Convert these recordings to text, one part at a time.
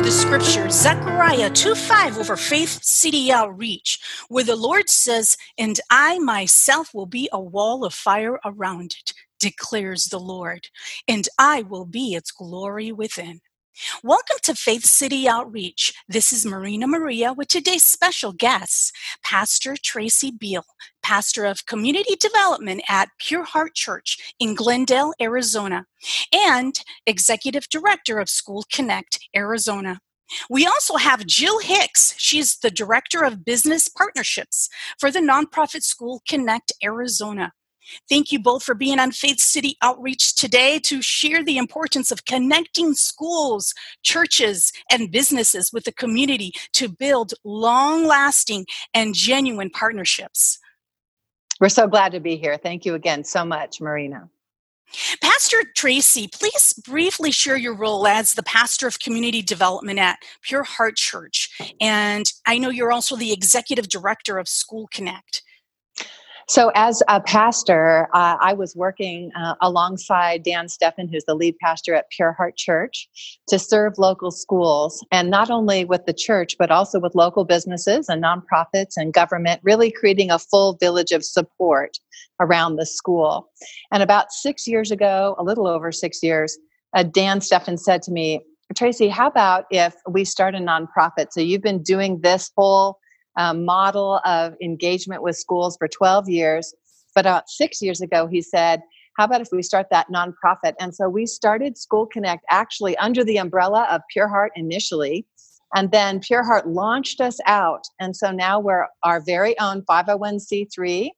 the scripture, Zechariah 2 5 over Faith City Outreach, where the Lord says, And I myself will be a wall of fire around it, declares the Lord, and I will be its glory within. Welcome to Faith City Outreach. This is Marina Maria with today's special guests, Pastor Tracey Beal, Pastor of Community Development at Pure Heart Church in Glendale, Arizona, and Executive Director of School Connect, Arizona. We also have Jill Hicks. She's the Director of Business Partnerships for the nonprofit School Connect Arizona. Thank you both for being on Faith City Outreach today to share the importance of connecting schools, churches, and businesses with the community to build long lasting and genuine partnerships. We're so glad to be here. Thank you again so much, Marina. Pastor Tracey, please briefly share your role as the pastor of community development at Pure Heart Church. And I know you're also the executive director of School Connect. So, as a pastor, uh, I was working uh, alongside Dan Steffen, who's the lead pastor at Pure Heart Church, to serve local schools, and not only with the church, but also with local businesses and nonprofits and government, really creating a full village of support around the school. And about six years ago, a little over six years, uh, Dan Steffen said to me, Tracey, how about if we start a nonprofit? So, you've been doing this whole um, model of engagement with schools for 12 years. But about six years ago, he said, How about if we start that nonprofit? And so we started School Connect actually under the umbrella of Pure Heart initially. And then Pure Heart launched us out. And so now we're our very own 501c3.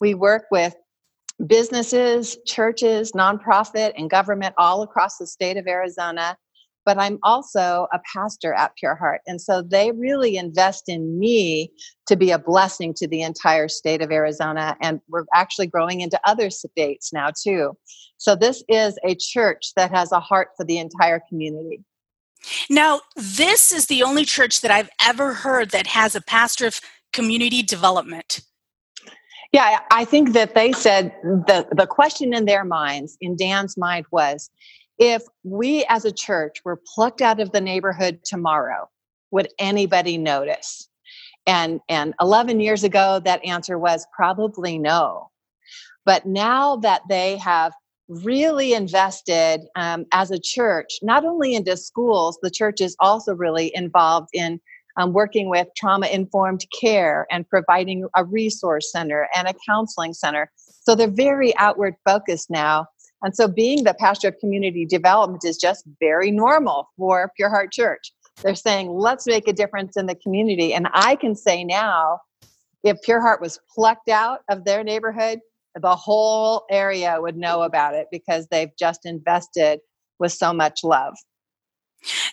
We work with businesses, churches, nonprofit, and government all across the state of Arizona but I'm also a pastor at Pure Heart. And so they really invest in me to be a blessing to the entire state of Arizona. And we're actually growing into other states now, too. So this is a church that has a heart for the entire community. Now, this is the only church that I've ever heard that has a pastor of community development. Yeah, I think that they said the, the question in their minds, in Dan's mind, was if we as a church were plucked out of the neighborhood tomorrow, would anybody notice? And and 11 years ago that answer was probably no. But now that they have really invested um, as a church, not only into schools, the church is also really involved in um, working with trauma informed care and providing a resource center and a counseling center. So they're very outward focused now. And so being the pastor of community development is just very normal for Pure Heart Church. They're saying, let's make a difference in the community. And I can say now, if Pure Heart was plucked out of their neighborhood, the whole area would know about it because they've just invested with so much love.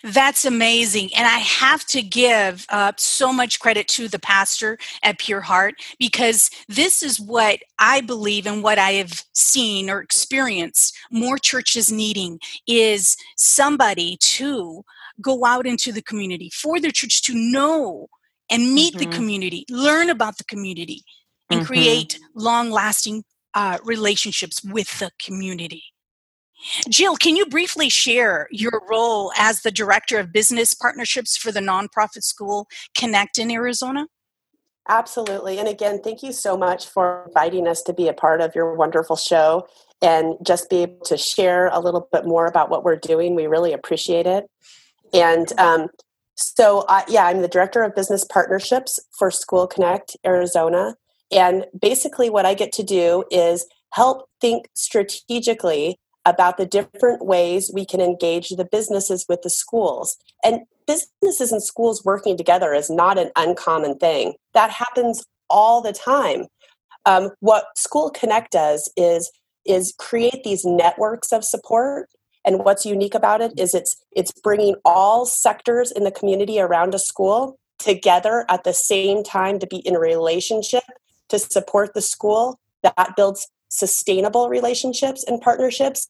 That's amazing. And I have to give uh, so much credit to the pastor at Pure Heart because this is what I believe and what I have seen or experienced more churches needing is somebody to go out into the community for the church to know and meet mm-hmm. the community, learn about the community, and mm-hmm. create long lasting uh, relationships with the community. Jill, can you briefly share your role as the Director of Business Partnerships for the nonprofit school Connect in Arizona? Absolutely. And again, thank you so much for inviting us to be a part of your wonderful show and just be able to share a little bit more about what we're doing. We really appreciate it. And um, so, uh, yeah, I'm the Director of Business Partnerships for School Connect Arizona. And basically, what I get to do is help think strategically about the different ways we can engage the businesses with the schools. And businesses and schools working together is not an uncommon thing. That happens all the time. Um, what School Connect does is is create these networks of support And what's unique about it is it's it's bringing all sectors in the community around a school together at the same time to be in relationship to support the school that builds sustainable relationships and partnerships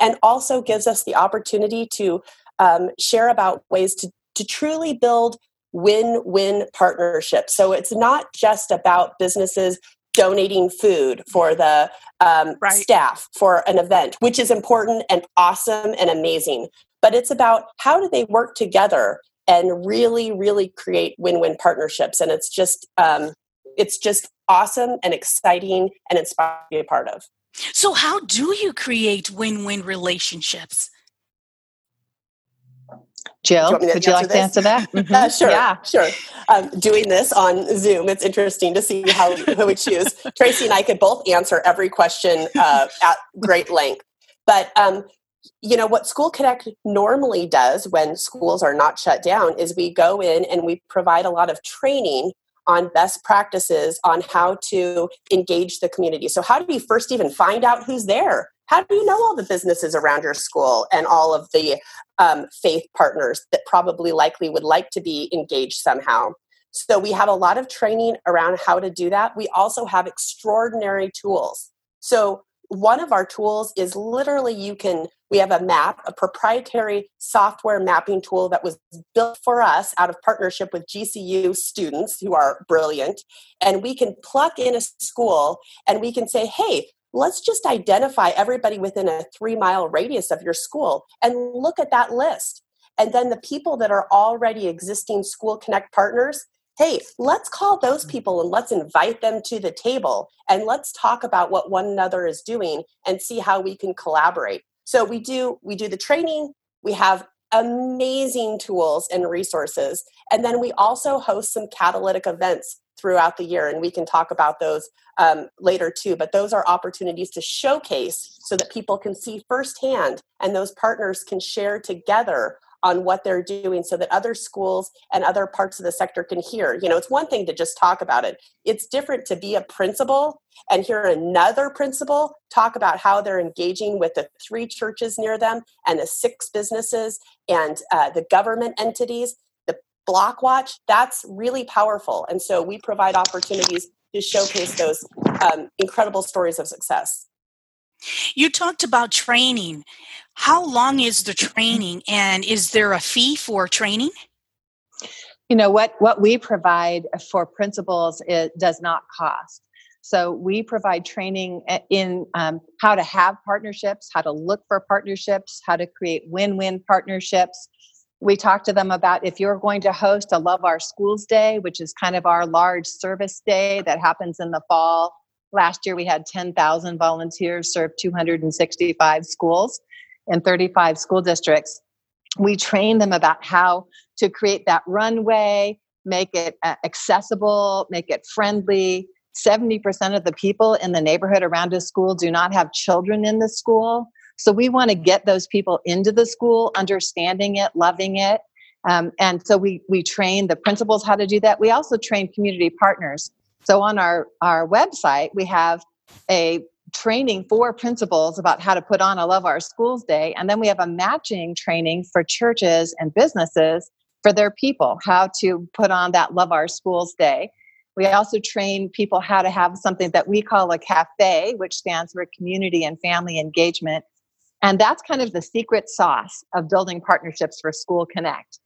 and also gives us the opportunity to um, share about ways to, to truly build win-win partnerships. So it's not just about businesses donating food for the um, right. staff for an event which is important and awesome and amazing but it's about how do they work together and really really create win-win partnerships. And it's just um, it's just awesome and exciting and inspiring to be a part of so how do you create win-win relationships Jill, would you like this? to answer that? Mm-hmm. Uh, sure, yeah. sure. Um, doing this on Zoom, it's interesting to see how who we choose. Tracey and I could both answer every question uh, at great length. But um, you know what School Connect normally does when schools are not shut down is we go in and we provide a lot of training on best practices on how to engage the community. So, how do you first even find out who's there? How do you know all the businesses around your school and all of the um, faith partners that probably likely would like to be engaged somehow? So, we have a lot of training around how to do that. We also have extraordinary tools. So, one of our tools is literally you can we have a map a proprietary software mapping tool that was built for us out of partnership with gcu students who are brilliant. And we can plug in a school and we can say hey let's just identify everybody within a three mile radius of your school and look at that list. And then the people that are already existing school connect partners hey, let's call those people and let's invite them to the table and let's talk about what one another is doing and see how we can collaborate. So we do we do the training, we have amazing tools and resources, and then we also host some catalytic events throughout the year and we can talk about those um, later too but those are opportunities to showcase so that people can see firsthand and those partners can share together on what they're doing so that other schools and other parts of the sector can hear. You know, it's one thing to just talk about it, it's different to be a principal and hear another principal talk about how they're engaging with the three churches near them and the six businesses and uh, the government entities. The block watch, that's really powerful. And so we provide opportunities to showcase those um, incredible stories of success. You talked about training. How long is the training and is there a fee for training? You know what what we provide for principals it does not cost. So we provide training in um, how to have partnerships, how to look for partnerships, how to create win-win partnerships. We talk to them about if you're going to host a Love Our Schools Day, which is kind of our large service day that happens in the fall. Last year we had 10,000 volunteers serve 265 schools in 35 school districts. We train them about how to create that runway, make it uh, accessible, make it friendly. 70% of the people in the neighborhood around a school do not have children in the school. So we want to get those people into the school, understanding it, loving it. Um, and so we, we train the principals how to do that. We also train community partners. So on our, our website, we have a training for principals about how to put on a Love Our Schools Day. And then we have a matching training for churches and businesses for their people, how to put on that Love Our Schools Day. We also train people how to have something that we call a cafe, which stands for community and family engagement. And that's kind of the secret sauce of building partnerships for School Connect.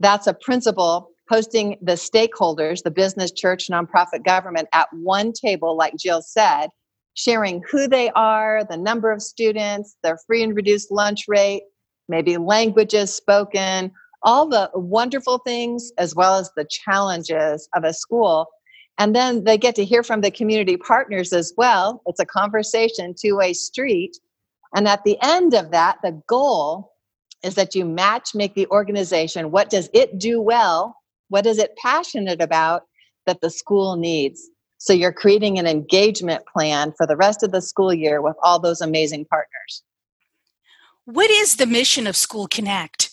That's a principal hosting the stakeholders, the business, church, nonprofit, government at one table, like Jill said, sharing who they are, the number of students, their free and reduced lunch rate, maybe languages spoken, all the wonderful things as well as the challenges of a school. And then they get to hear from the community partners as well. It's a conversation, two way street. And at the end of that, the goal is that you match make the organization. What does it do well? What is it passionate about that the school needs? So you're creating an engagement plan for the rest of the school year with all those amazing partners. What is the mission of School Connect?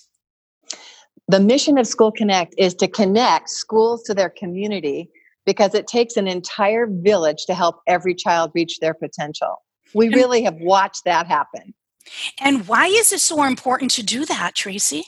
The mission of School Connect is to connect schools to their community because it takes an entire village to help every child reach their potential. We really have watched that happen. And why is it so important to do that, Tracey?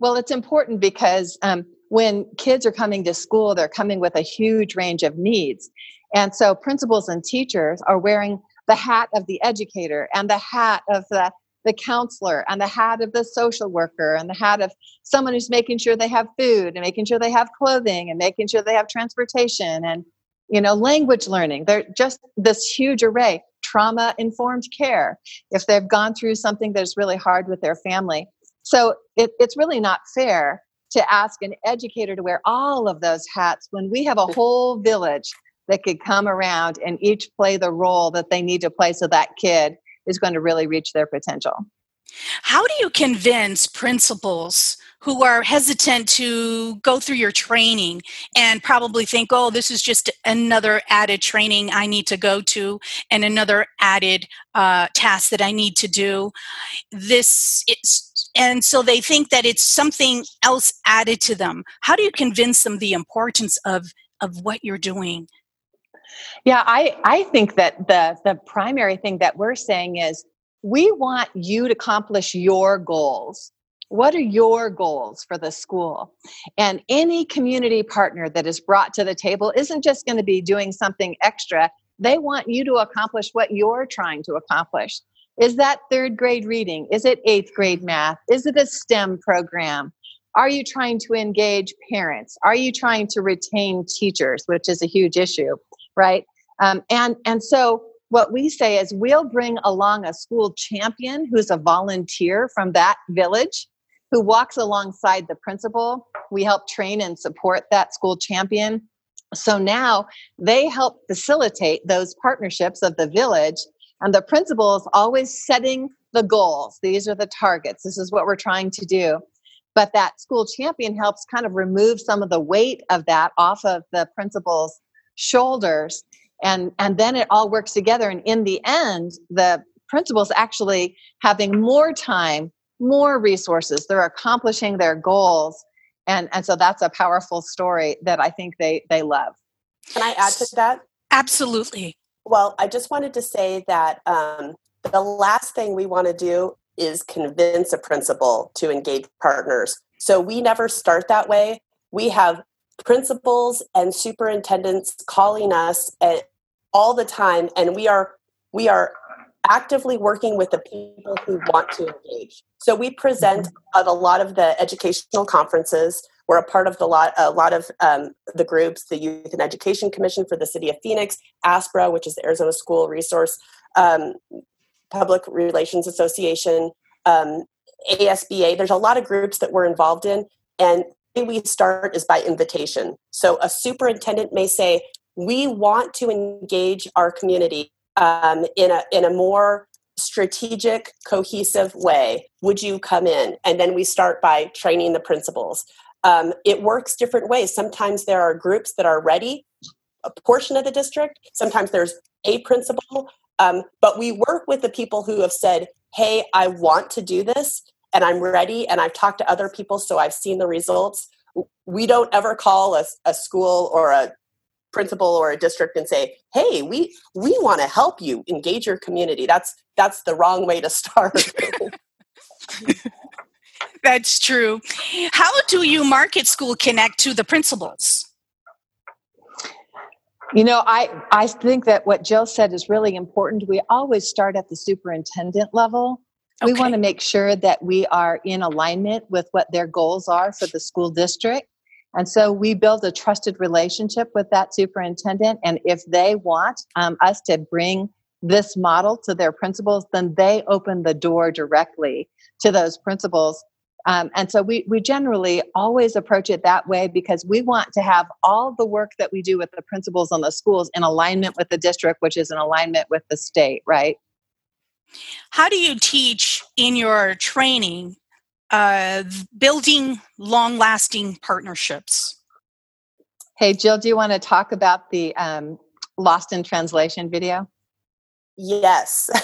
Well, it's important because um, when kids are coming to school, they're coming with a huge range of needs. And so principals and teachers are wearing the hat of the educator and the hat of the, the counselor and the hat of the social worker and the hat of someone who's making sure they have food and making sure they have clothing and making sure they have transportation and you know language learning. They're just this huge array. Trauma informed care. If they've gone through something that's really hard with their family. So it, it's really not fair to ask an educator to wear all of those hats when we have a whole village that could come around and each play the role that they need to play so that kid is going to really reach their potential. How do you convince principals who are hesitant to go through your training and probably think, oh, this is just another added training I need to go to and another added uh, task that I need to do? This is and so they think that it's something else added to them. How do you convince them the importance of of what you're doing? Yeah i i think that the the primary thing that we're saying is we want you to accomplish your goals. What are your goals for the school? And any community partner that is brought to the table isn't just going to be doing something extra. They want you to accomplish what you're trying to accomplish is that third grade reading? Is it eighth grade math? Is it a STEM program? Are you trying to engage parents? Are you trying to retain teachers, which is a huge issue, right? Um, and and so what we say is we'll bring along a school champion who's a volunteer from that village who walks alongside the principal. We help train and support that school champion. So now they help facilitate those partnerships of the village and the principal is always setting the goals. These are the targets. This is what we're trying to do. But that school champion helps kind of remove some of the weight of that off of the principal's shoulders. And, and then it all works together. And in the end, the principal's actually having more time, more resources. They're accomplishing their goals. And, and so that's a powerful story that I think they, they love. Can I add to that? Absolutely. Well, I just wanted to say that um, the last thing we want to do is convince a principal to engage partners. So we never start that way. We have principals and superintendents calling us at, all the time, and we are we are actively working with the people who want to engage. So we present mm-hmm. at a lot of the educational conferences. We're a part of the lot, a lot of um, the groups, the Youth and Education Commission for the City of Phoenix, ASPRA, which is the Arizona School Resource um, Public Relations Association, um, ASBA. There's a lot of groups that we're involved in, and we start is by invitation. So a superintendent may say, "We want to engage our community um, in a in a more strategic, cohesive way. Would you come in?" And then we start by training the principals. Um, it works different ways. Sometimes there are groups that are ready, a portion of the district. Sometimes there's a principal. Um, but we work with the people who have said, hey, I want to do this and I'm ready and I've talked to other people, so I've seen the results. We don't ever call a, a school or a principal or a district and say hey we we want to help you engage your community that's that's the wrong way to start That's true. How do you market School Connect to the principals? You know, I, I think that what Jill said is really important. We always start at the superintendent level. Okay. We want to make sure that we are in alignment with what their goals are for the school district. And so we build a trusted relationship with that superintendent. And if they want um, us to bring this model to their principals, then they open the door directly to those principals um, and so we, we generally always approach it that way because we want to have all the work that we do with the principals on the schools in alignment with the district, which is in alignment with the state, right? How do you teach in your training uh, building long lasting partnerships? Hey, Jill, do you want to talk about the um, Lost in Translation video? Yes,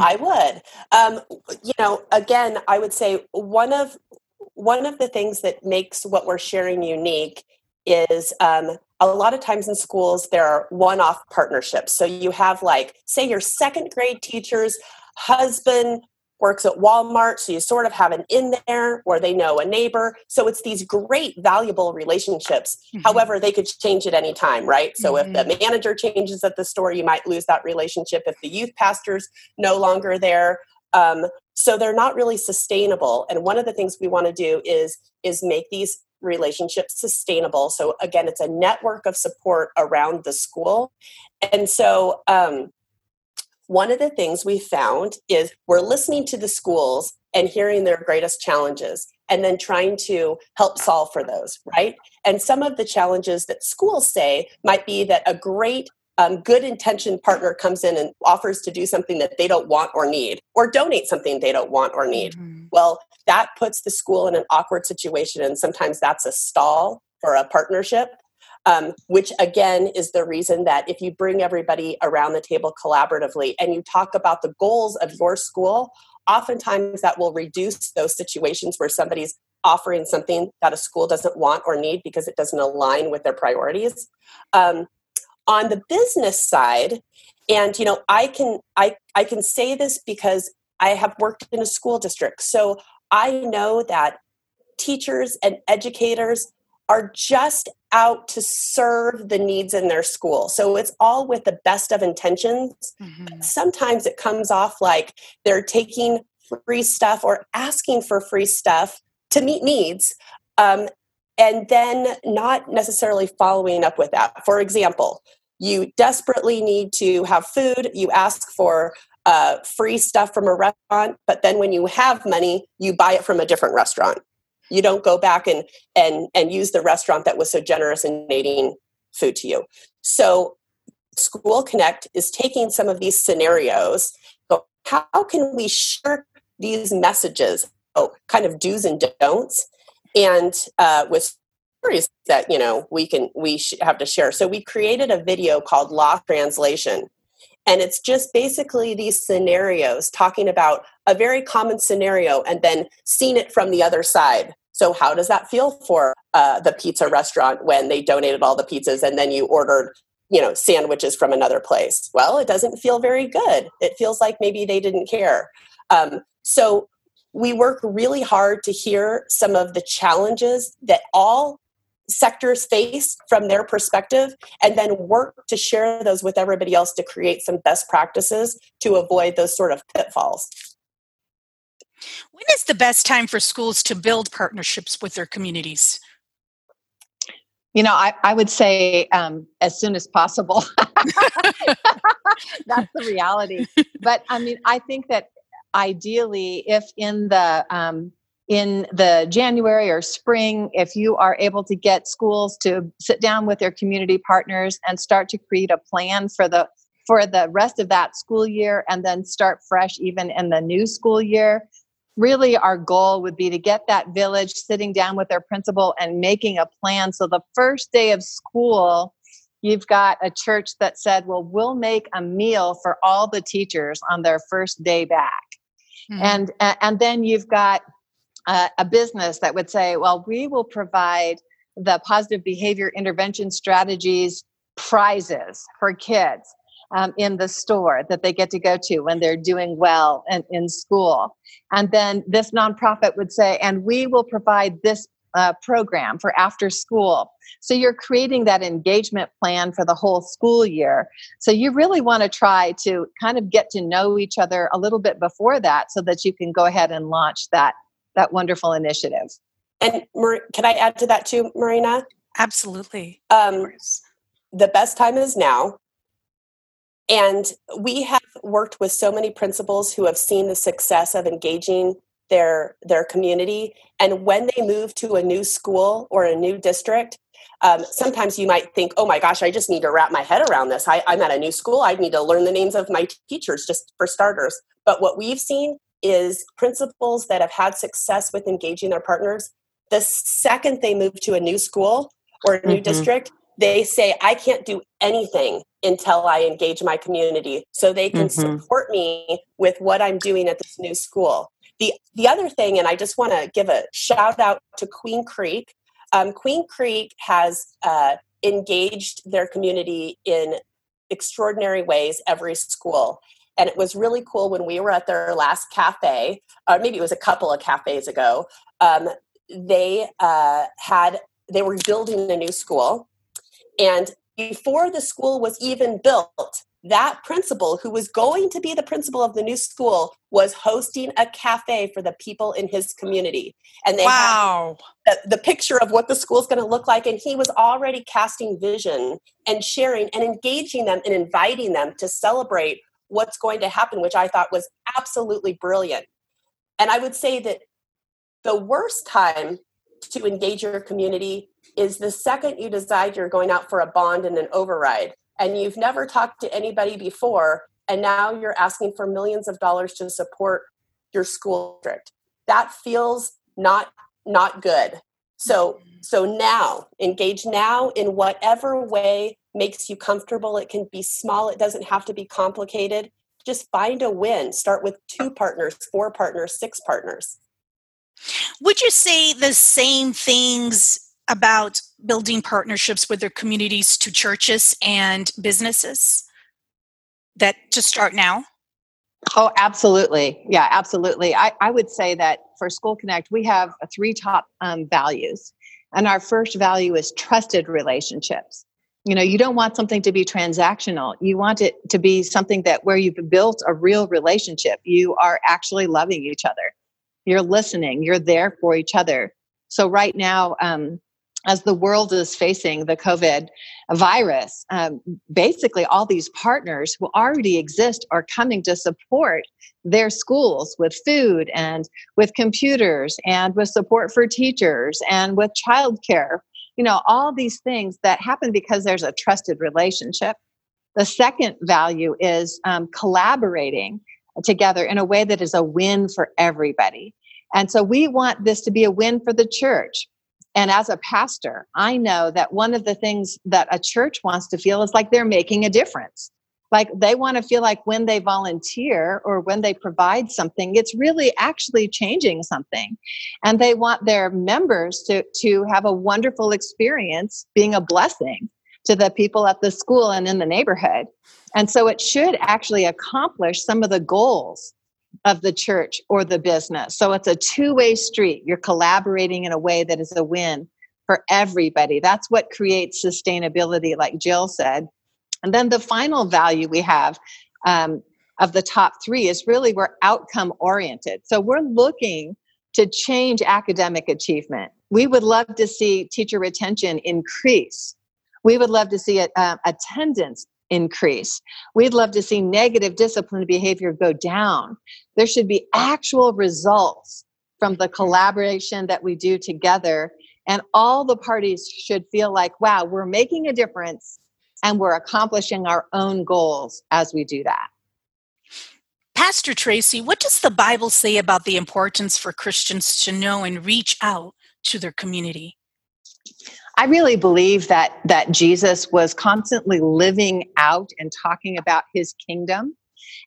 I would. Um, you know, again, I would say one of one of the things that makes what we're sharing unique is um, a lot of times in schools there are one-off partnerships. So you have like, say, your second grade teachers husband works at Walmart, so you sort of have an in there, where they know a neighbor. So it's these great, valuable relationships. Mm-hmm. However, they could change at any time, right? So mm-hmm. if the mm-hmm. manager changes at the store, you might lose that relationship. If the youth pastor's no longer there, um, so they're not really sustainable. And one of the things we want to do is is make these relationships sustainable. So again, it's a network of support around the school. And so um, one of the things we found is we're listening to the schools and hearing their greatest challenges and then trying to help solve for those, right? And some of the challenges that schools say might be that a great um, good intention partner comes in and offers to do something that they don't want or need, or donate something they don't want or need. Mm-hmm. Well, that puts the school in an awkward situation, and sometimes that's a stall for a partnership. Um, which again is the reason that if you bring everybody around the table collaboratively and you talk about the goals of your school, oftentimes that will reduce those situations where somebody's offering something that a school doesn't want or need because it doesn't align with their priorities. Um, on the business side, and you know, I can I I can say this because I have worked in a school district, so I know that teachers and educators are just out to serve the needs in their school. So it's all with the best of intentions. Mm-hmm. Sometimes it comes off like they're taking free stuff or asking for free stuff to meet needs. Um, and then not necessarily following up with that. For example, you desperately need to have food, you ask for uh, free stuff from a restaurant, but then when you have money, you buy it from a different restaurant you don't go back and and and use the restaurant that was so generous in donating food to you. So school connect is taking some of these scenarios how can we share these messages oh kind of do's and don'ts and uh, with stories that you know we can we have to share? So we created a video called lost translation and it's just basically these scenarios talking about a very common scenario and then seeing it from the other side. So, how does that feel for uh, the pizza restaurant when they donated all the pizzas and then you ordered, you know, sandwiches from another place? Well, it doesn't feel very good. It feels like maybe they didn't care. Um, so, we work really hard to hear some of the challenges that all sectors face from their perspective and then work to share those with everybody else to create some best practices to avoid those sort of pitfalls. When is the best time for schools to build partnerships with their communities? You know, I, I would say um, as soon as possible. That's the reality. But I mean, I think that ideally, if in the um, in the January or spring, if you are able to get schools to sit down with their community partners and start to create a plan for the for the rest of that school year and then start fresh even in the new school year really our goal would be to get that village sitting down with their principal and making a plan so the first day of school you've got a church that said well we'll make a meal for all the teachers on their first day back mm-hmm. and and then you've got uh, a business that would say, well, we will provide the positive behavior intervention strategies prizes for kids um, in the store that they get to go to when they're doing well and in school. And then this nonprofit would say, and we will provide this uh, program for after school. So you're creating that engagement plan for the whole school year. So you really want to try to kind of get to know each other a little bit before that so that you can go ahead and launch that that wonderful initiative. And can I add to that too, Marina? Absolutely. Um, the best time is now. And we have worked with so many principals who have seen the success of engaging their their community. And when they move to a new school or a new district, um, sometimes you might think, "Oh my gosh, I just need to wrap my head around this. I, I'm at a new school. I need to learn the names of my teachers just for starters." But what we've seen is principals that have had success with engaging their partners the second they move to a new school or a new mm-hmm. district they say i can't do anything until i engage my community so they can mm-hmm. support me with what i'm doing at this new school the the other thing and i just want to give a shout out to queen creek um, queen creek has uh, engaged their community in extraordinary ways every school And it was really cool when we were at their last cafe, or maybe it was a couple of cafes ago. Um, they uh, had they were building a new school, and before the school was even built, that principal, who was going to be the principal of the new school, was hosting a cafe for the people in his community. And they wow. had the, the picture of what the school is going to look like. And he was already casting vision and sharing and engaging them and inviting them to celebrate what's going to happen, which I thought was absolutely brilliant. And I would say that the worst time to engage your community is the second you decide you're going out for a bond and an override and you've never talked to anybody before and now you're asking for millions of dollars to support your school district that feels not not good so so now engage now in whatever way makes you comfortable it can be small it doesn't have to be complicated just find a win start with two partners four partners six partners would you say the same things about building partnerships with their communities to churches and businesses that to start now? Oh, absolutely. Yeah, absolutely. I, I would say that for School Connect, we have three top um, values. And our first value is trusted relationships. You know, you don't want something to be transactional. You want it to be something that where you've built a real relationship. You are actually loving each other. You're listening. You're there for each other. So right now, um, as the world is facing the COVID virus, um, basically all these partners who already exist are coming to support their schools with food and with computers and with support for teachers and with childcare. You know, all these things that happen because there's a trusted relationship. The second value is um, collaborating together in a way that is a win for everybody. And so we want this to be a win for the church and as a pastor, I know that one of the things that a church wants to feel is like they're making a difference. Like they want to feel like when they volunteer or when they provide something, it's really actually changing something. And they want their members to, to have a wonderful experience being a blessing to the people at the school and in the neighborhood. And so it should actually accomplish some of the goals of the church or the business. So it's a two way street. You're collaborating in a way that is a win for everybody. That's what creates sustainability, like Jill said. And then the final value we have um, of the top three is really we're outcome oriented. So we're looking to change academic achievement. We would love to see teacher retention increase. We would love to see uh, attendance increase. We'd love to see negative discipline behavior go down. There should be actual results from the collaboration that we do together. And all the parties should feel like, wow, we're making a difference and we're accomplishing our own goals as we do that. Pastor Tracey, what does the Bible say about the importance for Christians to know and reach out to their community? I really believe that that Jesus was constantly living out and talking about his kingdom.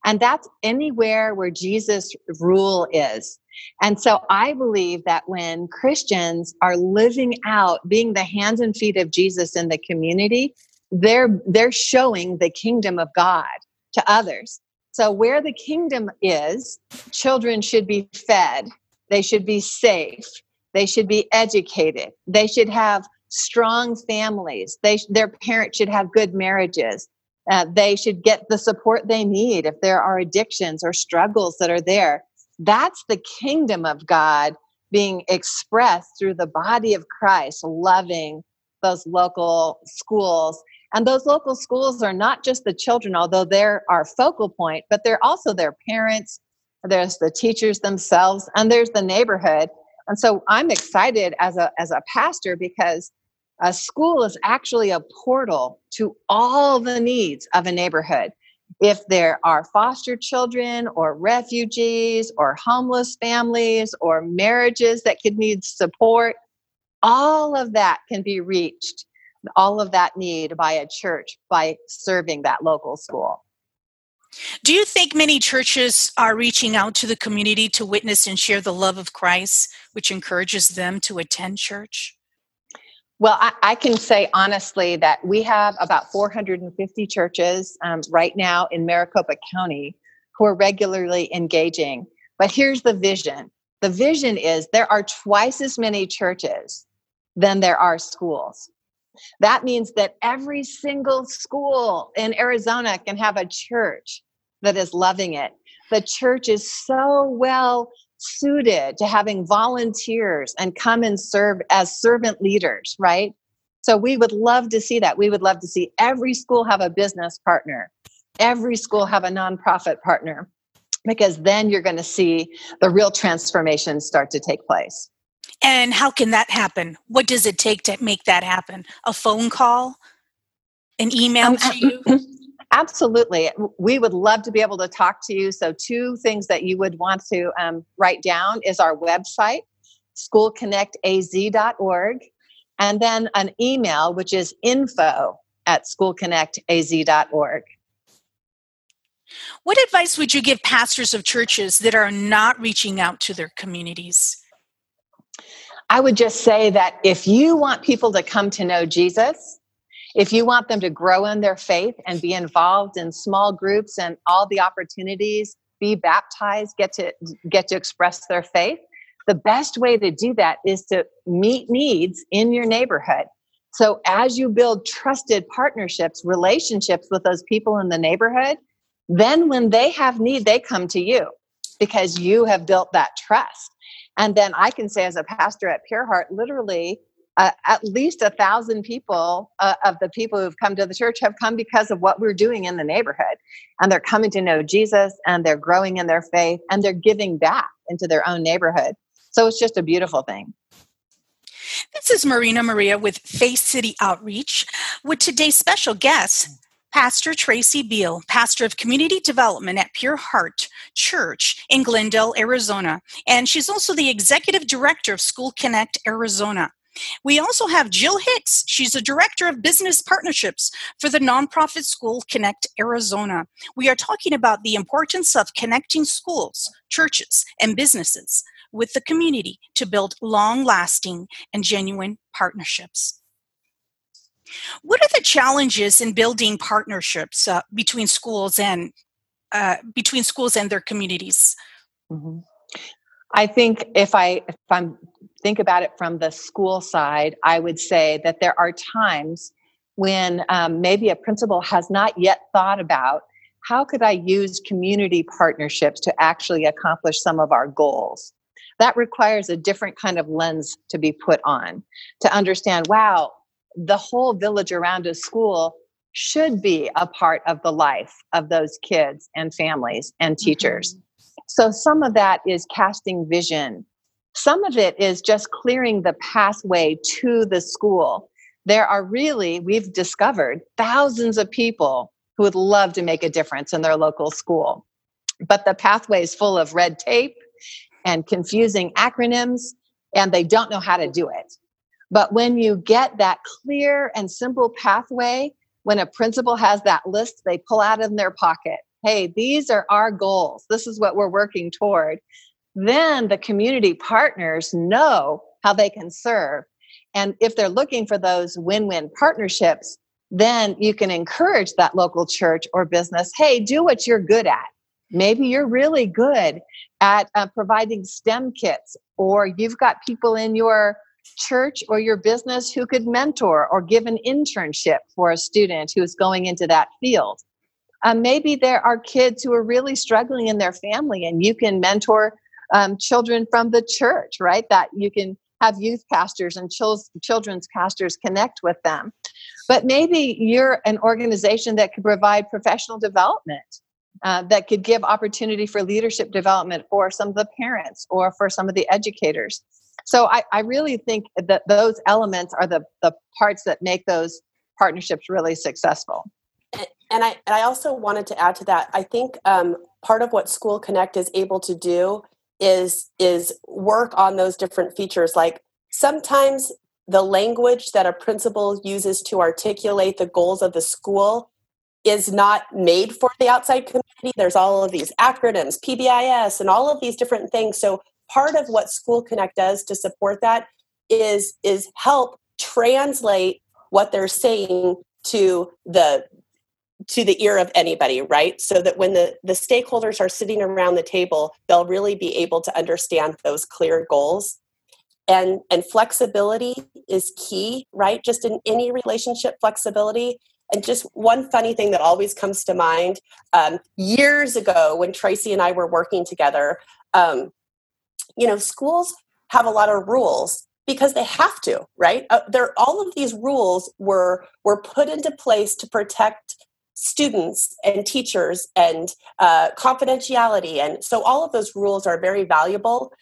And that's anywhere where Jesus' rule is. And so I believe that when Christians are living out, being the hands and feet of Jesus in the community, they're they're showing the kingdom of God to others. So where the kingdom is, children should be fed, they should be safe, they should be educated, they should have strong families. They, their parents should have good marriages. Uh, they should get the support they need if there are addictions or struggles that are there. That's the kingdom of God being expressed through the body of Christ, loving those local schools. And those local schools are not just the children, although they're our focal point, but they're also their parents, there's the teachers themselves, and there's the neighborhood. And so I'm excited as a as a pastor because a school is actually a portal to all the needs of a neighborhood. If there are foster children or refugees or homeless families or marriages that could need support, all of that can be reached, all of that need by a church by serving that local school. Do you think many churches are reaching out to the community to witness and share the love of Christ, which encourages them to attend church? Well, I, I, can say honestly that we have about 450 churches um, right now in Maricopa County who are regularly engaging. But here's the vision the vision is there are twice as many churches than there are schools. That means that every single school in Arizona can have a church that is loving it. The church is so well suited to having volunteers and come and serve as servant leaders, right? So we would love to see that. We would love to see every school have a business partner, every school have a nonprofit partner, because then you're going to see the real transformation start to take place. And how can that happen? What does it take to make that happen? A phone call? An email um, to you? Absolutely. We would love to be able to talk to you. So, two things that you would want to um, write down is our website, schoolconnectaz.org, and then an email, which is info at schoolconnectaz.org. What advice would you give pastors of churches that are not reaching out to their communities? I would just say that if you want people to come to know Jesus, if you want them to grow in their faith and be involved in small groups and all the opportunities, be baptized, get to get to express their faith, the best way to do that is to meet needs in your neighborhood. So as you build trusted partnerships, relationships with those people in the neighborhood, then when they have need, they come to you because you have built that trust. And then I can say, as a pastor at Pure Heart, literally uh, at least a thousand people uh, of the people who've come to the church have come because of what we're doing in the neighborhood. And they're coming to know Jesus and they're growing in their faith and they're giving back into their own neighborhood. So it's just a beautiful thing. This is Marina Maria with Faith City Outreach with today's special guest, Pastor Tracey Beal, pastor of community development at Pure Heart Church in Glendale, Arizona. And she's also the executive director of School Connect Arizona. We also have Jill Hicks. She's the Director of Business Partnerships for the nonprofit School Connect Arizona. We are talking about the importance of connecting schools, churches, and businesses with the community to build long lasting and genuine partnerships. What are the challenges in building partnerships uh, between schools and uh, between schools and their communities? Mm-hmm. I think if I if I'm think about it from the school side, I would say that there are times when um, maybe a principal has not yet thought about how could I use community partnerships to actually accomplish some of our goals. That requires a different kind of lens to be put on to understand. Wow, the whole village around a school should be a part of the life of those kids and families and teachers. Mm-hmm. So some of that is casting vision. Some of it is just clearing the pathway to the school. There are really, we've discovered, thousands of people who would love to make a difference in their local school. But the pathway is full of red tape and confusing acronyms, and they don't know how to do it. But when you get that clear and simple pathway, when a principal has that list, they pull out in their pocket. Hey, these are our goals. This is what we're working toward. Then the community partners know how they can serve. And if they're looking for those win win partnerships, then you can encourage that local church or business hey, do what you're good at. Maybe you're really good at uh, providing STEM kits, or you've got people in your church or your business who could mentor or give an internship for a student who is going into that field. Um, maybe there are kids who are really struggling in their family, and you can mentor um, children from the church, right? That you can have youth pastors and children's pastors connect with them. But maybe you're an organization that could provide professional development, uh, that could give opportunity for leadership development for some of the parents or for some of the educators. So I, I really think that those elements are the, the parts that make those partnerships really successful. And I, and I also wanted to add to that. I think um, part of what School Connect is able to do is is work on those different features. Like sometimes the language that a principal uses to articulate the goals of the school is not made for the outside community. There's all of these acronyms, PBIS, and all of these different things. So part of what School Connect does to support that is is help translate what they're saying to the to the ear of anybody, right? So that when the, the stakeholders are sitting around the table, they'll really be able to understand those clear goals. And, and flexibility is key, right? Just in any relationship, flexibility. And just one funny thing that always comes to mind um, years ago when Tracey and I were working together, um, you know, schools have a lot of rules because they have to, right? Uh, there, all of these rules were were put into place to protect students and teachers and uh, confidentiality, and so all of those rules are very valuable.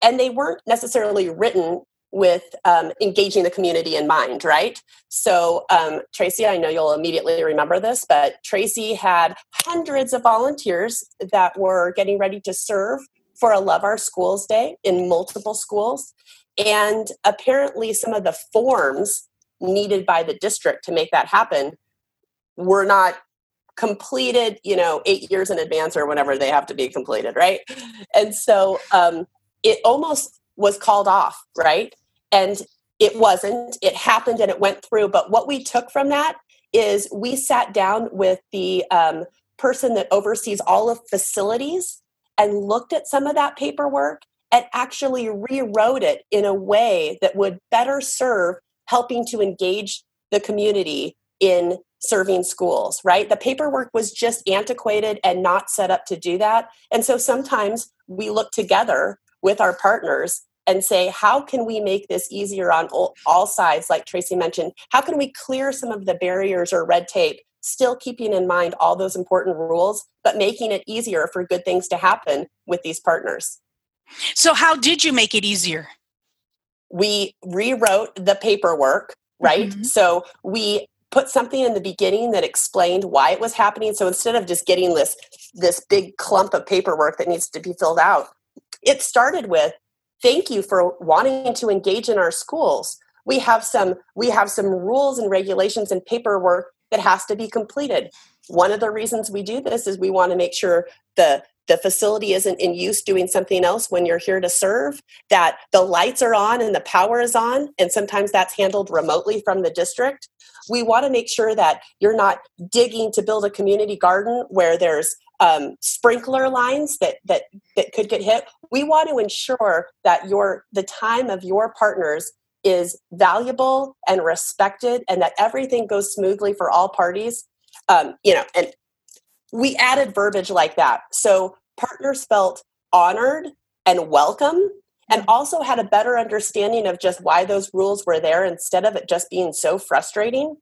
And they weren't necessarily written with um, engaging the community in mind, right? So, um, Tracey, I know you'll immediately remember this, but Tracey had hundreds of volunteers that were getting ready to serve for a Love Our Schools Day in multiple schools. And apparently, some of the forms needed by the district to make that happen were not completed, you know, eight years in advance or whenever they have to be completed, right? And so um, it almost was called off, right? And it wasn't. It happened and it went through. But what we took from that is we sat down with the um, person that oversees all of facilities and looked at some of that paperwork and actually rewrote it in a way that would better serve helping to engage the community in serving schools, right? The paperwork was just antiquated and not set up to do that. And so sometimes we look together with our partners and say, how can we make this easier on all, all sides, like Tracey mentioned? How can we clear some of the barriers or red tape, still keeping in mind all those important rules, but making it easier for good things to happen with these partners? So, how did you make it easier? We rewrote the paperwork, right? Mm-hmm. So, we put something in the beginning that explained why it was happening. So, instead of just getting this this big clump of paperwork that needs to be filled out, it started with thank you for wanting to engage in our schools. We have some we have some rules and regulations and paperwork that has to be completed. One of the reasons we do this is we want to make sure the the facility isn't in use doing something else when you're here to serve, that the lights are on and the power is on, and sometimes that's handled remotely from the district. We want to make sure that you're not digging to build a community garden where there's um, sprinkler lines that, that that could get hit. We want to ensure that your the time of your partners is valuable and respected, and that everything goes smoothly for all parties. Um, you know, and we added verbiage like that. So partners felt honored and welcome and also had a better understanding of just why those rules were there instead of it just being so frustrating.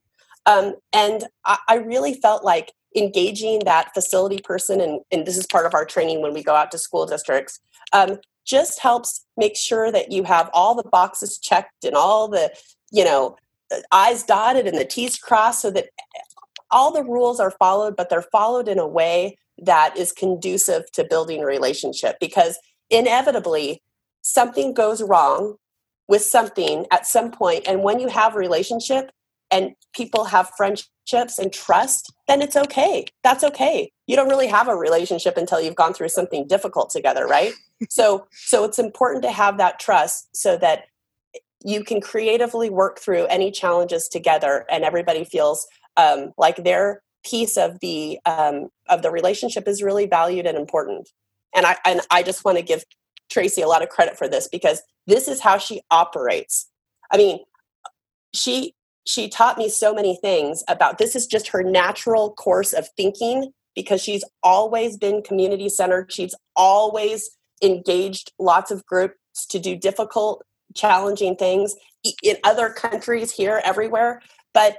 Um, and I, I, really felt like engaging that facility person, and, and, this is part of our training when we go out to school districts, um, just helps make sure that you have all the boxes checked and all the, you know, I's dotted and the T's crossed so that all the rules are followed, but they're followed in a way that is conducive to building a relationship because inevitably something goes wrong with something at some point and when you have a relationship and people have friendships and trust then it's okay that's okay you don't really have a relationship until you've gone through something difficult together right so so it's important to have that trust so that you can creatively work through any challenges together and everybody feels um, like their piece of the um, of the relationship is really valued and important. And I and I just want to give Tracey a lot of credit for this because this is how she operates. I mean, she she taught me so many things about this is just her natural course of thinking because she's always been community centered. She's always engaged lots of groups to do difficult, challenging things in other countries here, everywhere. But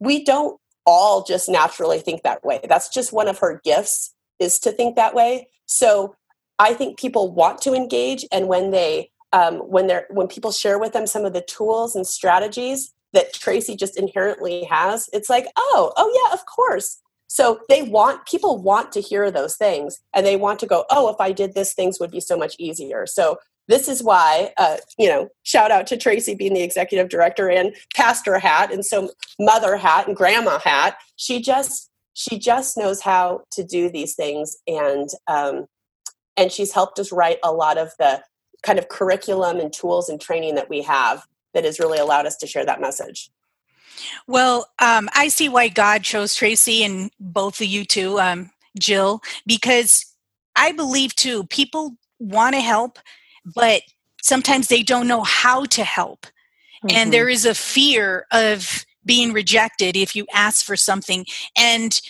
we don't all just naturally think that way. That's just one of her gifts is to think that way. So I think people want to engage, and when they um, when they're when people share with them some of the tools and strategies that Tracey just inherently has, it's like, oh, oh yeah, of course. So they want people want to hear those things, and they want to go, oh, if I did this, things would be so much easier. So this is why, uh, you know, shout out to Tracey being the executive director and pastor hat, and so mother hat and grandma hat. She just she just knows how to do these things, and um, and she's helped us write a lot of the kind of curriculum and tools and training that we have that has really allowed us to share that message. Well, um, I see why God chose Tracey and both of you two, um, Jill, because I believe too, people want to help, but sometimes they don't know how to help. Mm-hmm. And there is a fear of being rejected if you ask for something. And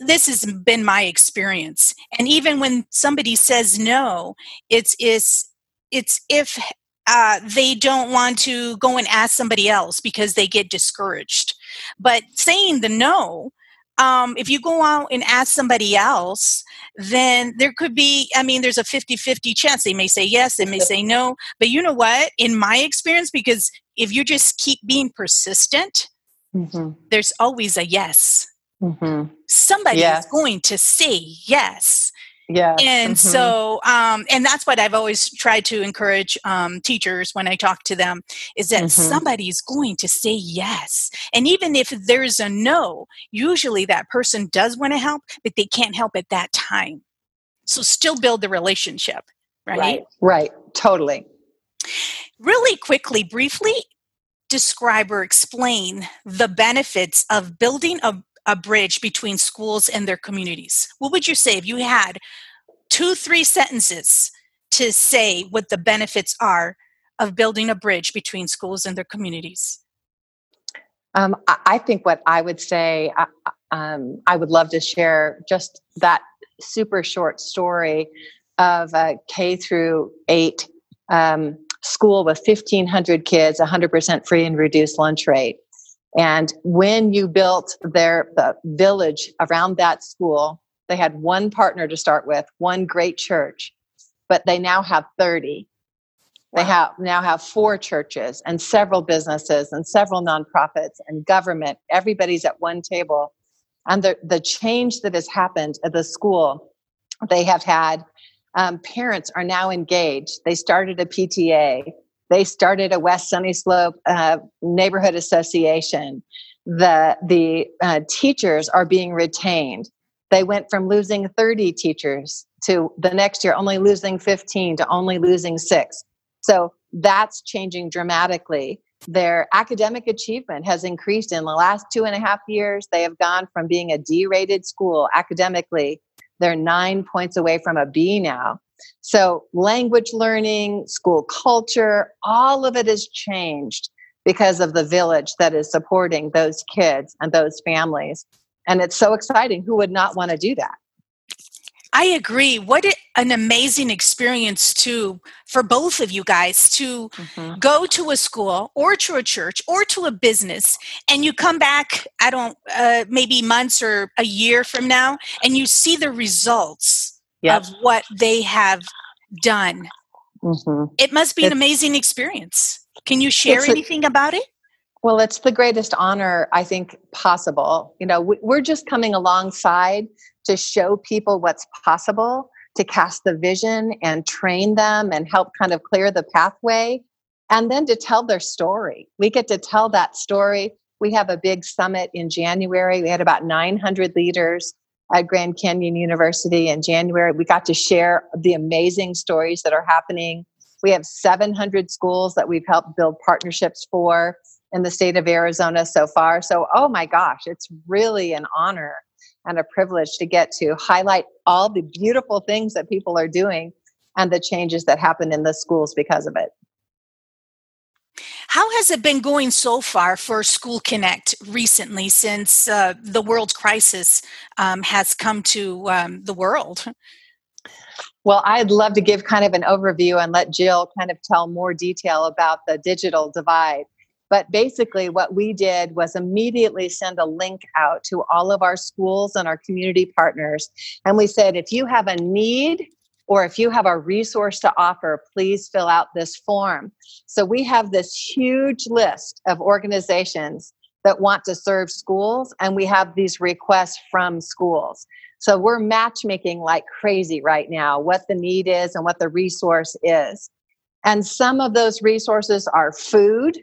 this has been my experience. And even when somebody says no, it's it's it's if uh, they don't want to go and ask somebody else because they get discouraged. But saying the no, um, if you go out and ask somebody else, then there could be, I mean, there's a 50 50 chance they may say yes, they may say no. But you know what? In my experience, because if you just keep being persistent, mm-hmm. there's always a yes. Mm-hmm. Somebody yes. is going to say yes. Yeah. And mm-hmm. so, um, and that's what I've always tried to encourage um, teachers when I talk to them is that mm-hmm. somebody's going to say yes. And even if there's a no, usually that person does want to help, but they can't help at that time. So still build the relationship, right? Right. Right. Totally. Really quickly, briefly describe or explain the benefits of building a a bridge between schools and their communities? What would you say if you had two, three sentences to say what the benefits are of building a bridge between schools and their communities? Um, I think what I would say, uh, um, I would love to share just that super short story of a K through eight um, school with 1,500 kids, 100% free and reduced lunch rate. And when you built their the village around that school, they had one partner to start with, one great church, but they now have 30. They have now have four churches and several businesses and several nonprofits and government. Everybody's at one table. And the, the change that has happened at the school, they have had um, parents are now engaged. They started a PTA. They started a West Sunny Slope uh, neighborhood association. The the uh, teachers are being retained. They went from losing 30 teachers to the next year only losing 15 to only losing six. So that's changing dramatically. Their academic achievement has increased in the last two and a half years. They have gone from being a D rated school academically, they're nine points away from a B now. So, language learning, school culture, all of it has changed because of the village that is supporting those kids and those families. And it's so exciting. Who would not want to do that? I agree. What an amazing experience to for both of you guys to mm-hmm. go to a school or to a church or to a business and you come back I don't uh, maybe months or a year from now and you see the results yep. of what they have done. Mm-hmm. It must be it's, an amazing experience. Can you share anything a, about it? Well, it's the greatest honor I think possible. You know, we're just coming alongside to show people what's possible, to cast the vision and train them and help kind of clear the pathway, and then to tell their story. We get to tell that story. We have a big summit in January. We had about 900 leaders at Grand Canyon University in January. We got to share the amazing stories that are happening. We have 700 schools that we've helped build partnerships for in the state of Arizona so far. So, oh my gosh, it's really an honor and a privilege to get to highlight all the beautiful things that people are doing and the changes that happen in the schools because of it. How has it been going so far for School Connect recently since uh, the world crisis um, has come to um, the world? Well, I'd love to give kind of an overview and let Jill kind of tell more detail about the digital divide. But basically, what we did was immediately send a link out to all of our schools and our community partners. And we said, if you have a need or if you have a resource to offer, please fill out this form. So we have this huge list of organizations that want to serve schools, and we have these requests from schools. So we're matchmaking like crazy right now what the need is and what the resource is. And some of those resources are food,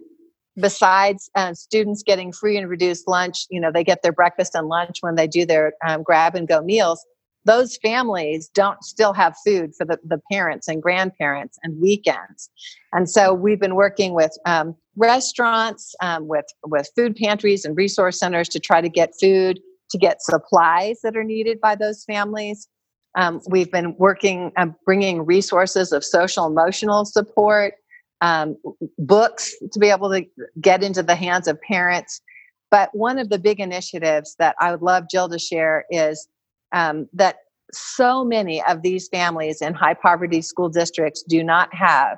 besides uh, students getting free and reduced lunch, you know, they get their breakfast and lunch when they do their um, grab and go meals those families don't still have food for the, the parents and grandparents and weekends. And so we've been working with um, restaurants, um, with, with food pantries and resource centers to try to get food, to get supplies that are needed by those families. Um, we've been working, um, bringing resources of social emotional support, um, books to be able to get into the hands of parents. But one of the big initiatives that I would love Jill to share is um, that so many of these families in high poverty school districts do not have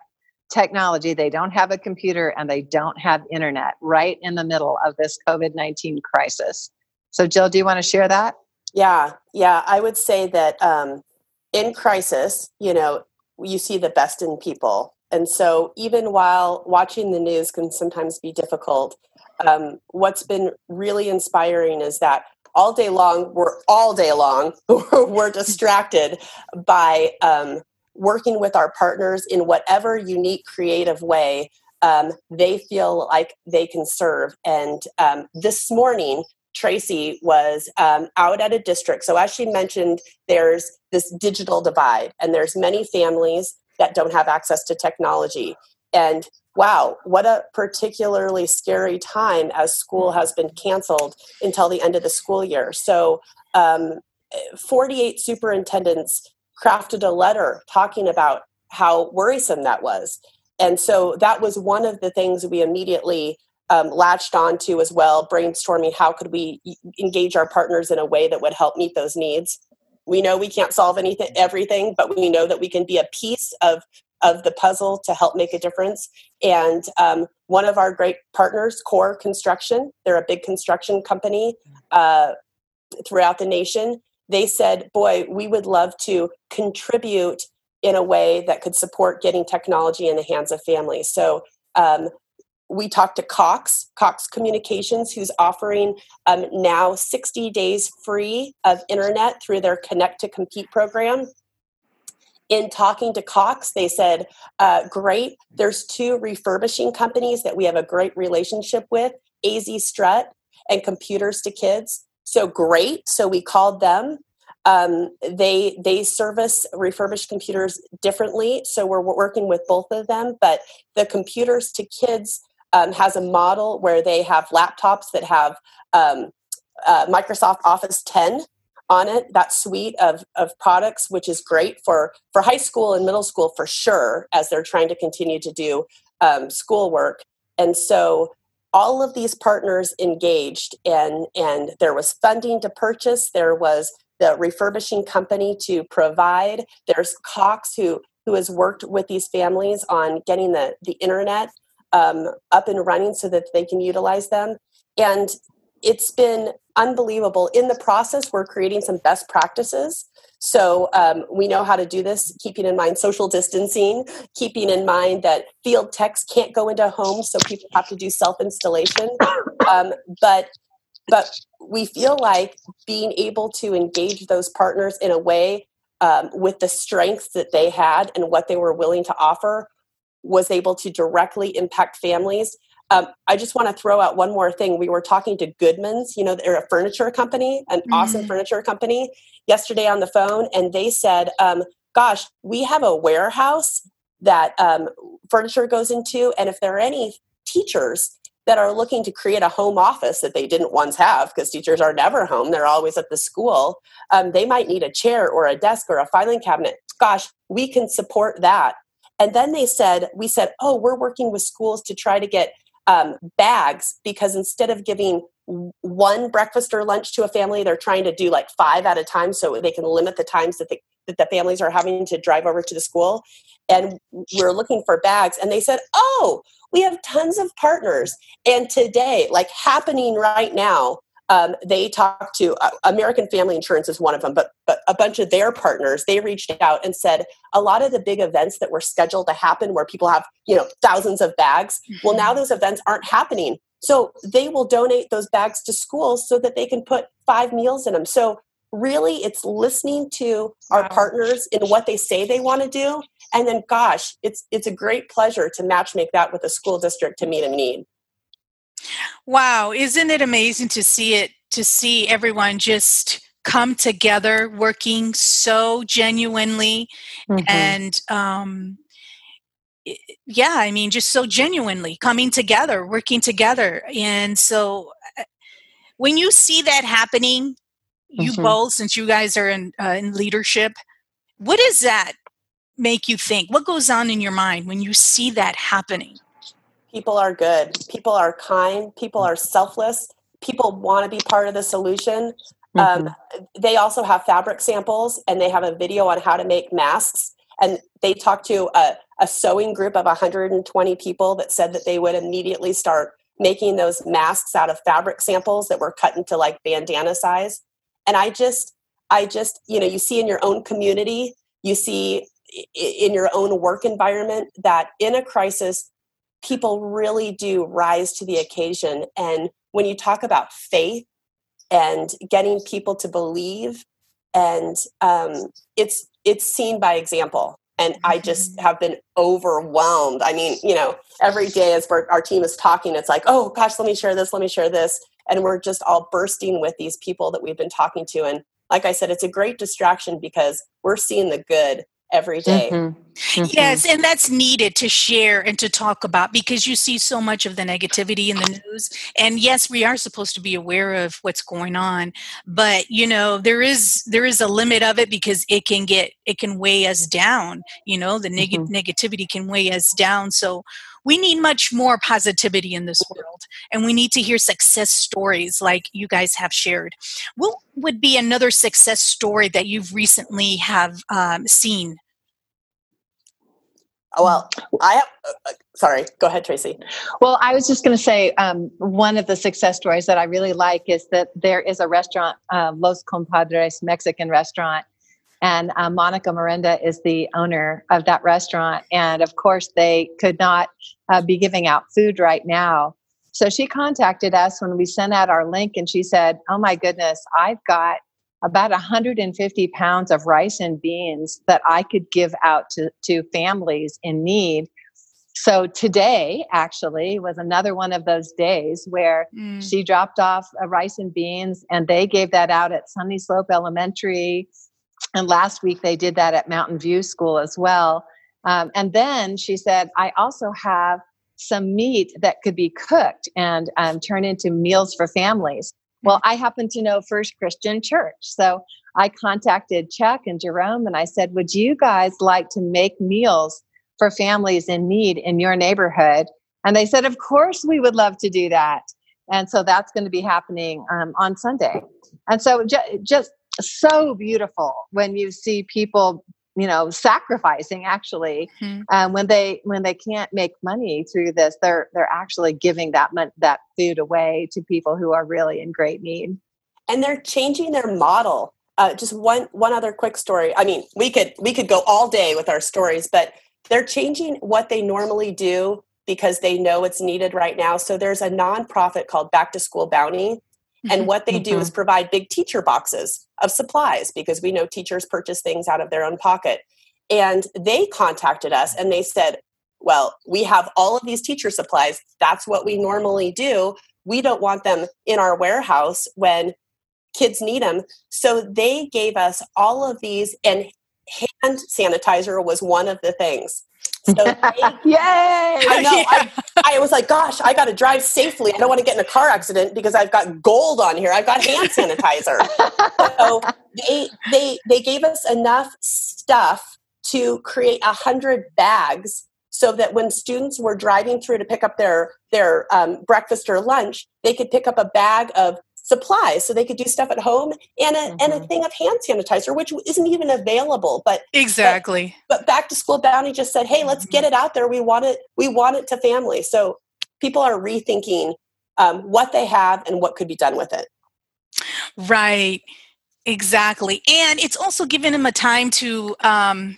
technology, they don't have a computer, and they don't have internet right in the middle of this COVID 19 crisis. So, Jill, do you want to share that? Yeah, yeah. I would say that um, in crisis, you know, you see the best in people. And so, even while watching the news can sometimes be difficult, um, what's been really inspiring is that all day long, we're all day long, we're distracted by um, working with our partners in whatever unique, creative way um, they feel like they can serve. And um, this morning, Tracey was um, out at a district. So, as she mentioned, there's this digital divide, and there's many families that don't have access to technology. And wow, what a particularly scary time as school has been canceled until the end of the school year. So, um, 48 superintendents crafted a letter talking about how worrisome that was. And so that was one of the things we immediately um, latched onto as well, brainstorming how could we engage our partners in a way that would help meet those needs. We know we can't solve anything, everything, but we know that we can be a piece of of the puzzle to help make a difference. And um, one of our great partners, Core Construction, they're a big construction company uh, throughout the nation. They said, Boy, we would love to contribute in a way that could support getting technology in the hands of families. So um, we talked to Cox, Cox Communications, who's offering um, now 60 days free of internet through their Connect to Compete program in talking to Cox, they said, uh, great, there's two refurbishing companies that we have a great relationship with, AZ Strut and Computers to Kids. So great. So we called them. Um, they they service refurbished computers differently, so we're working with both of them. But the Computers to Kids um, has a model where they have laptops that have um, uh, Microsoft Office 10 on it that suite of, of products which is great for for high school and middle school for sure as they're trying to continue to do um, schoolwork. And so all of these partners engaged and and there was funding to purchase. There was the refurbishing company to provide. There's cox who who has worked with these families on getting the the internet um, up and running so that they can utilize them. And it's been unbelievable. In the process, we're creating some best practices. So um, we know how to do this, keeping in mind social distancing, keeping in mind that field techs can't go into homes, so people have to do self installation. Um, but but we feel like being able to engage those partners in a way um, with the strengths that they had and what they were willing to offer was able to directly impact families um, I just want to throw out one more thing. We were talking to Goodman's, you know, they're a furniture company, an mm-hmm. awesome furniture company, yesterday on the phone, and they said, um, "Gosh, we have a warehouse that um, furniture goes into, and if there are any teachers that are looking to create a home office that they didn't once have because teachers are never home they're always at the school um, they might need a chair or a desk or a filing cabinet gosh we can support that and then they said we said oh we're working with schools to try to get um, bags because instead of giving one breakfast or lunch to a family, they're trying to do like five at a time so they can limit the times that the, that the families are having to drive over to the school. And we're looking for bags. And they said, Oh, we have tons of partners. And today, like happening right now, um, they talked to uh, American Family Insurance is one of them, but but a bunch of their partners they reached out and said a lot of the big events that were scheduled to happen where people have you know thousands of bags, mm-hmm. well now those events aren't happening. So they will donate those bags to schools so that they can put five meals in them. So really, it's listening to our partners in what they say they want to do, and then gosh, it's it's a great pleasure to match make that with a school district to meet a need. Wow, isn't it amazing to see it to see everyone just come together working so genuinely mm-hmm. and um, yeah i mean just so genuinely coming together working together and so uh, when you see that happening you mm-hmm. both since you guys are in, uh, in leadership what does that make you think what goes on in your mind when you see that happening people are good. People are kind. People are selfless. People want to be part of the solution. Um, mm-hmm. um, they also have fabric samples and they have a video on how to make masks. And they talked to a, a sewing group of 120 people that said that they would immediately start making those masks out of fabric samples that were cut into like bandana size. And i just i just you know you see in your own community you see in your own work environment that in a crisis people really do rise to the occasion. And when you talk about faith and getting people to believe and um, it's it's seen by example. And i just mm-hmm. have been overwhelmed. I mean you know every day as our team is talking it's like oh gosh let me share this let me share this. And we're just all bursting with these people that we've been talking to. And like i said it's a great distraction because we're seeing the good every day. Mm-hmm. Mm-hmm. Yes, and that's needed to share and to talk about because you see so much of the negativity in the news. And yes, we are supposed to be aware of what's going on, but you know, there is there is a limit of it because it can get it can weigh us down. You know, the neg- mm-hmm. negativity can weigh us down. So we need much more positivity in this world and we need to hear success stories like you guys have shared what would be another success story that you've recently have um, seen Oh, well, I have. Uh, uh, sorry, go ahead, Tracey. Well, I was just going to say um, one of the success stories that I really like is that there is a restaurant, uh, Los Compadres Mexican restaurant, and uh, Monica Miranda is the owner of that restaurant. And of course, they could not uh, be giving out food right now. So she contacted us when we sent out our link, and she said, "Oh my goodness, I've got." about 150 pounds of rice and beans that I could give out to, to families in need. So today actually was another one of those days where mm. she dropped off a rice and beans and they gave that out at Sunny Slope Elementary. And last week they did that at Mountain View School as well. Um, and then she said, I also have some meat that could be cooked and um, turned into meals for families. Well, I happen to know First Christian Church. So I contacted Chuck and Jerome and I said, Would you guys like to make meals for families in need in your neighborhood? And they said, Of course, we would love to do that. And so that's going to be happening um, on Sunday. And so ju- just so beautiful when you see people you know sacrificing actually mm-hmm. um, when they when they can't make money through this they're they're actually giving that mon- that food away to people who are really in great need. And they're changing their model. Uh, just one one other quick story. I mean we could we could go all day with our stories but they're changing what they normally do because they know it's needed right now. So there's a nonprofit called back to school bounty and what they do is mm-hmm. provide big teacher boxes of supplies because we know teachers purchase things out of their own pocket. And they contacted us and they said, Well, we have all of these teacher supplies. That's what we normally do. We don't want them in our warehouse when kids need them. So they gave us all of these, and hand sanitizer was one of the things. So Yay! I know. Yeah. I, I, was like, gosh, I got to drive safely. I don't want to get in a car accident because I've got gold on here. I've got hand sanitizer. so they they they gave us enough stuff to create a hundred bags so that when students were driving through to pick up their their um, breakfast or lunch, they could pick up a bag of supplies so they could do stuff at home and a, mm-hmm. and a mm-hmm. thing of hand sanitizer which isn't even available but exactly but, but back to school bounty just said hey let's mm-hmm. get it out there we want it we want it to families so people are rethinking um, what they have and what could be done with it right exactly and it's also giving them a time to um,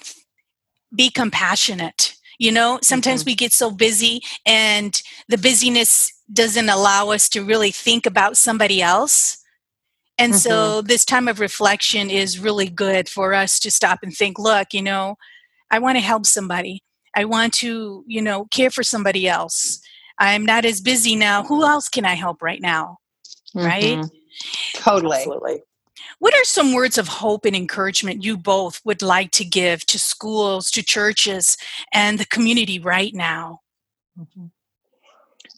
be compassionate you know sometimes mm-hmm. we get so busy and the busyness doesn't allow us to really think about somebody else and mm-hmm. so this time of reflection is really good for us to stop and think look you know i want to help somebody i want to you know care for somebody else i'm not as busy now who else can i help right now mm-hmm. right totally Absolutely. What are some words of hope and encouragement you both would like to give to schools, to churches, and the community right now? Mm-hmm.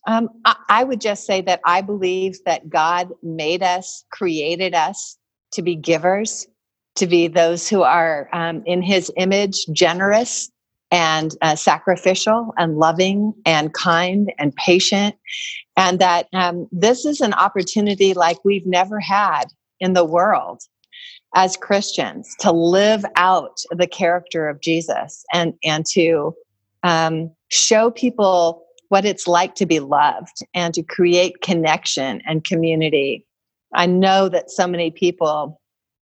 Um, I, I would just say that I believe that God made us, created us to be givers, to be those who are um, in His image, generous and uh, sacrificial and loving and kind and patient. And that um, this is an opportunity like we've never had in the world as Christians to live out the character of Jesus and, and to um, show people what it's like to be loved and to create connection and community. I know that so many people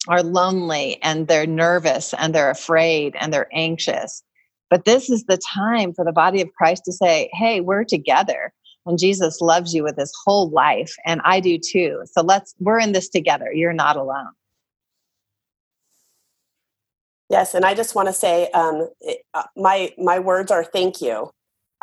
are lonely and they're nervous and they're afraid and they're anxious. But this is the time for the body of Christ to say, hey, we're together. And Jesus loves you with his whole life. And I do too. So let's, we're in this together. You're not alone. Yes, and I just want to say, um, uh, my my words are thank you.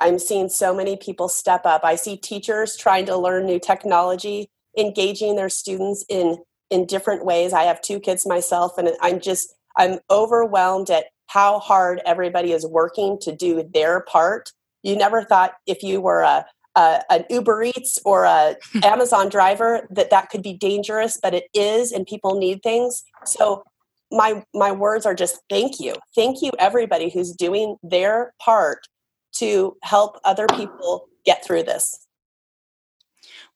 I'm seeing so many people step up. I see teachers trying to learn new technology, engaging their students in in different ways. I have two kids myself and I'm just I'm overwhelmed at how hard everybody is working to do their part. You never thought if you were a, a an Uber Eats or a Amazon driver that that could be dangerous, but it is and people need things. So my my words are just thank you. Thank you everybody who's doing their part to help other people get through this.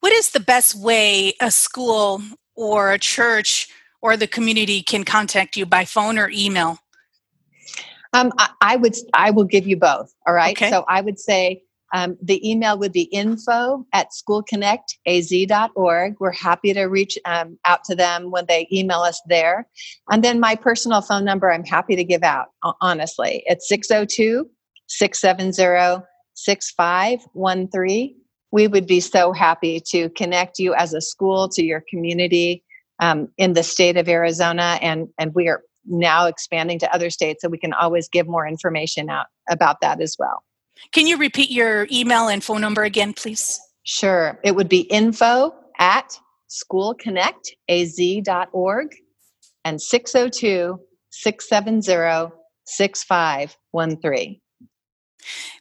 What is the best way a school or a church or the community can contact you by phone or email? Um, I, I, would. I will give you both. All right. Okay. So I would say um, the email would be info at schoolconnectaz.org. We're happy to reach um, out to them when they email us there. And then my personal phone number, I'm happy to give out, honestly. It's 602 670 6513. We would be so happy to connect you as a school to your community um, in the state of Arizona. And, and we are now expanding to other states, so we can always give more information out about that as well. Can you repeat your email and phone number again, please? Sure. It would be info at schoolconnectaz.org and 602 670 6513.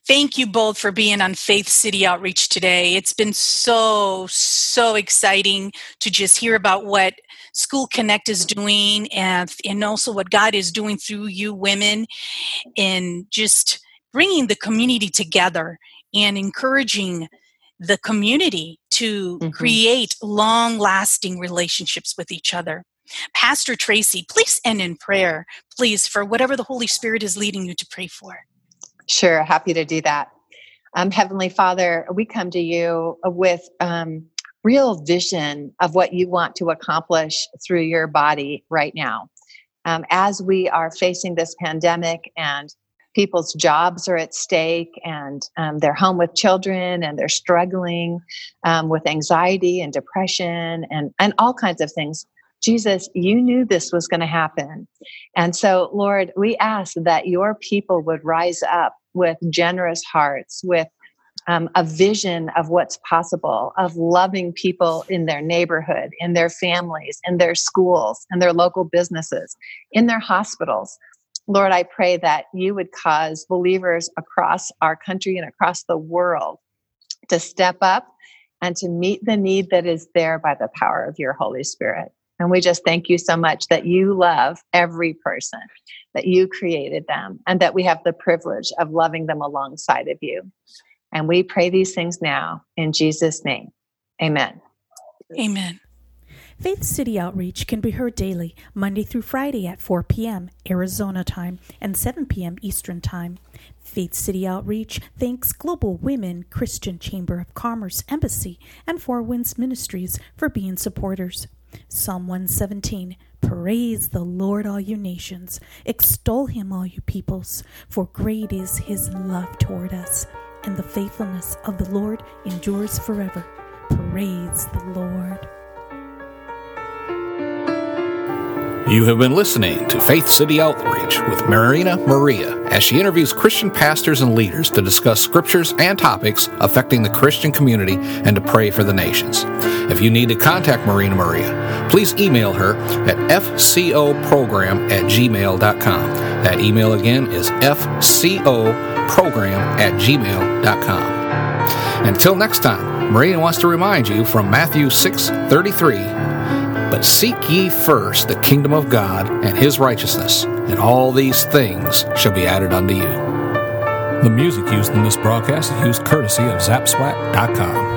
Thank you both for being on Faith City Outreach today. It's been so, so exciting to just hear about what School Connect is doing and, and also what God is doing through you women in just bringing the community together and encouraging the community to mm-hmm. create long lasting relationships with each other. Pastor Tracey, please end in prayer, please, for whatever the Holy Spirit is leading you to pray for. Sure, happy to do that. Um, Heavenly Father, we come to you with um, real vision of what you want to accomplish through your body right now. Um, as we are facing this pandemic and people's jobs are at stake and um, they're home with children and they're struggling um, with anxiety and depression and, and all kinds of things. Jesus, you knew this was going to happen. And so, Lord, we ask that your people would rise up with generous hearts, with um, a vision of what's possible, of loving people in their neighborhood, in their families, in their schools, in their local businesses, in their hospitals. Lord, I pray that you would cause believers across our country and across the world to step up and to meet the need that is there by the power of your Holy Spirit. And we just thank you so much that you love every person, that you created them, and that we have the privilege of loving them alongside of you. And we pray these things now in Jesus' name. Amen. Amen. Faith City Outreach can be heard daily, Monday through Friday at 4 p.m. Arizona time and 7 p.m. Eastern time. Faith City Outreach thanks Global Women Christian Chamber of Commerce Embassy and Four Winds Ministries for being supporters. Psalm 117 Praise the Lord, all you nations. Extol him, all you peoples, for great is his love toward us, and the faithfulness of the Lord endures forever. Praise the Lord. You have been listening to Faith City Outreach with Marina Maria as she interviews Christian pastors and leaders to discuss scriptures and topics affecting the Christian community and to pray for the nations. If you need to contact Marina Maria, please email her at fcoprogram at gmail.com. That email again is fcoprogram at gmail.com. Until next time, Marina wants to remind you from Matthew 6 33 but seek ye first the kingdom of God and his righteousness, and all these things shall be added unto you. The music used in this broadcast is used courtesy of Zapswap.com.